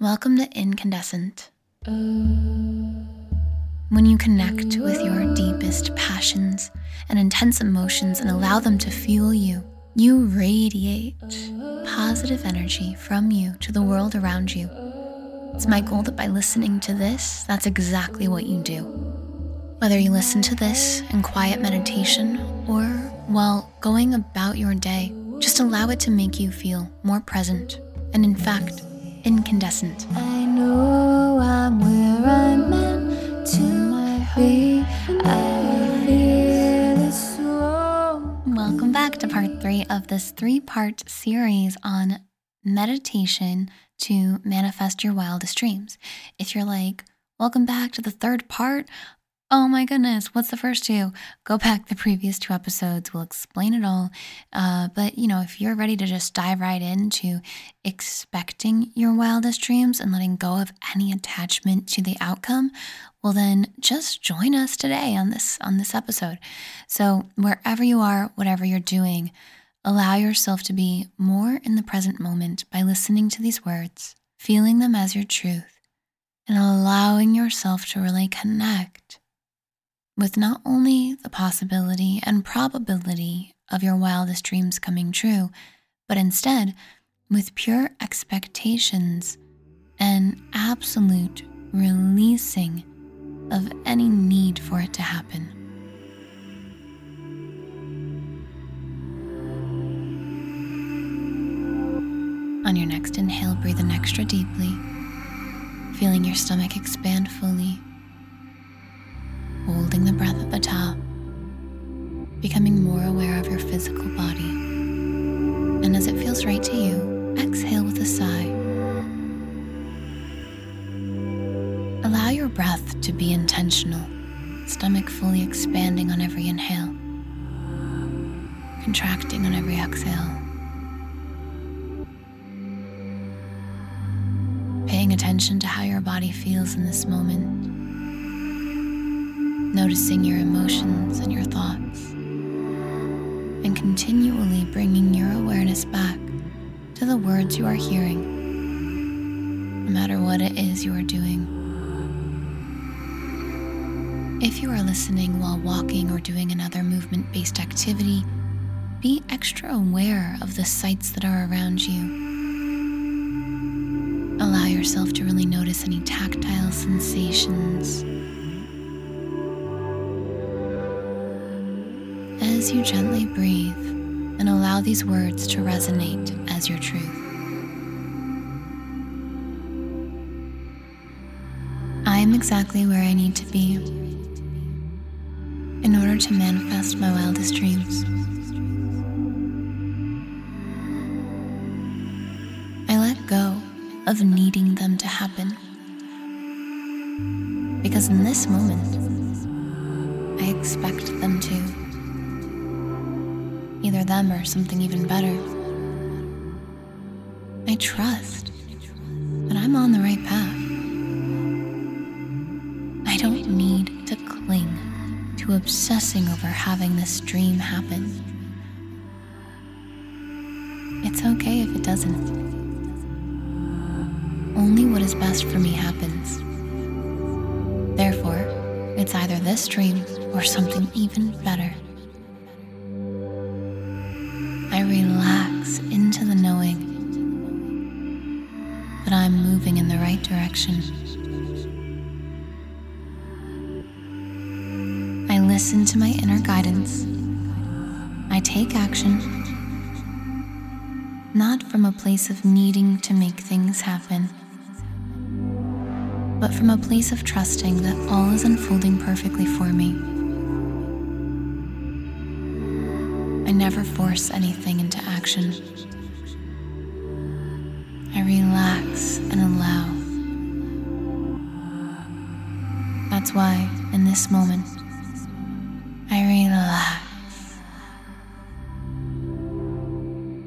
Welcome to Incandescent. When you connect with your deepest passions and intense emotions and allow them to fuel you, you radiate positive energy from you to the world around you. It's my goal that by listening to this, that's exactly what you do. Whether you listen to this in quiet meditation or while going about your day, just allow it to make you feel more present and, in fact, incandescent. I know I'm where I'm meant to be. I feel it. Welcome back to part three of this three part series on meditation to manifest your wildest dreams. If you're like, welcome back to the third part, Oh my goodness, what's the first two? Go back the previous two episodes. We'll explain it all. Uh, but, you know, if you're ready to just dive right into expecting your wildest dreams and letting go of any attachment to the outcome, well then just join us today on this on this episode. So, wherever you are, whatever you're doing, allow yourself to be more in the present moment by listening to these words, feeling them as your truth, and allowing yourself to really connect with not only the possibility and probability of your wildest dreams coming true, but instead with pure expectations and absolute releasing of any need for it to happen. On your next inhale, breathe in extra deeply, feeling your stomach expand fully holding the breath at the top, becoming more aware of your physical body. And as it feels right to you, exhale with a sigh. Allow your breath to be intentional, stomach fully expanding on every inhale, contracting on every exhale. Paying attention to how your body feels in this moment noticing your emotions and your thoughts, and continually bringing your awareness back to the words you are hearing, no matter what it is you are doing. If you are listening while walking or doing another movement based activity, be extra aware of the sights that are around you. Allow yourself to really notice any tactile sensations as you gently breathe and allow these words to resonate as your truth. I am exactly where I need to be in order to manifest my wildest dreams. I let go of needing them to happen because in this moment, I expect them to either them or something even better. I trust that I'm on the right path. I don't need to cling to obsessing over having this dream happen. It's okay if it doesn't. Only what is best for me happens. Therefore, it's either this dream or something even better. I'm moving in the right direction. I listen to my inner guidance. I take action, not from a place of needing to make things happen, but from a place of trusting that all is unfolding perfectly for me. I never force anything into action relax and allow. That's why, in this moment, I relax.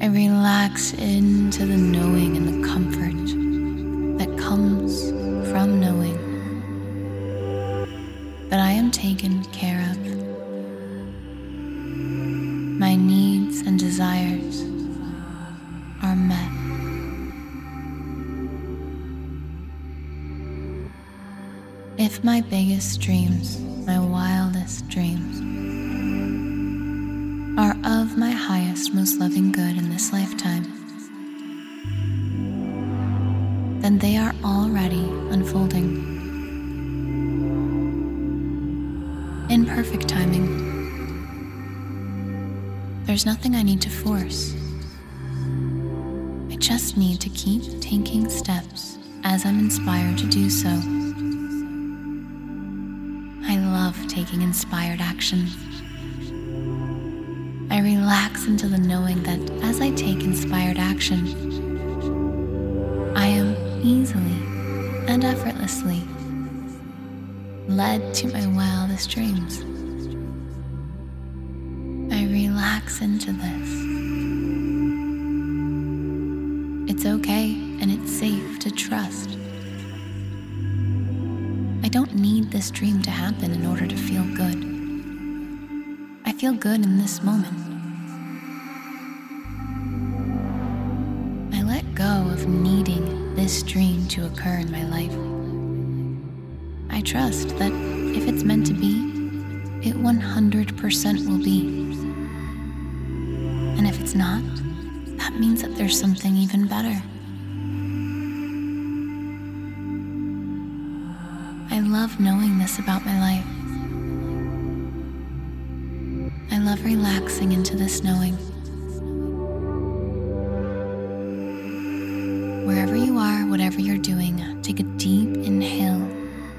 I relax into the knowing and the comfort that comes from knowing that I am taken care My biggest dreams, my wildest dreams, are of my highest, most loving good in this lifetime, then they are already unfolding in perfect timing. There's nothing I need to force. I just need to keep taking steps as I'm inspired to do so. Taking inspired action. I relax into the knowing that as I take inspired action, I am easily and effortlessly led to my wildest dreams. I relax into this. It's okay and it's safe to trust. I don't need this dream to happen in order to feel good. I feel good in this moment. I let go of needing this dream to occur in my life. I trust that if it's meant to be, it 100% will be. And if it's not, that means that there's something even better. About my life. I love relaxing into this knowing. Wherever you are, whatever you're doing, take a deep inhale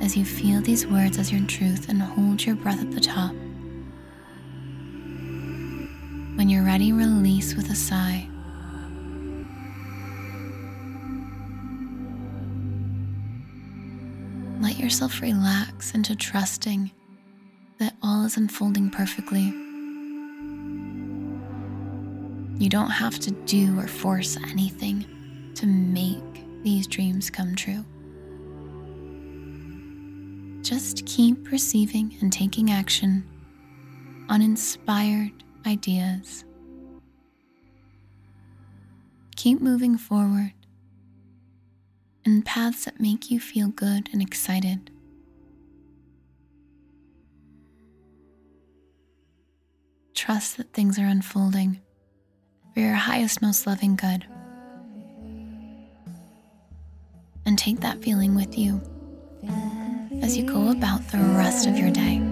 as you feel these words as your truth and hold your breath at the top. When you're ready, release with a sigh. Let yourself relax into trusting that all is unfolding perfectly. You don't have to do or force anything to make these dreams come true. Just keep receiving and taking action on inspired ideas. Keep moving forward in paths that make you feel good and excited. Trust that things are unfolding for your highest, most loving good. And take that feeling with you as you go about the rest of your day.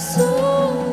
So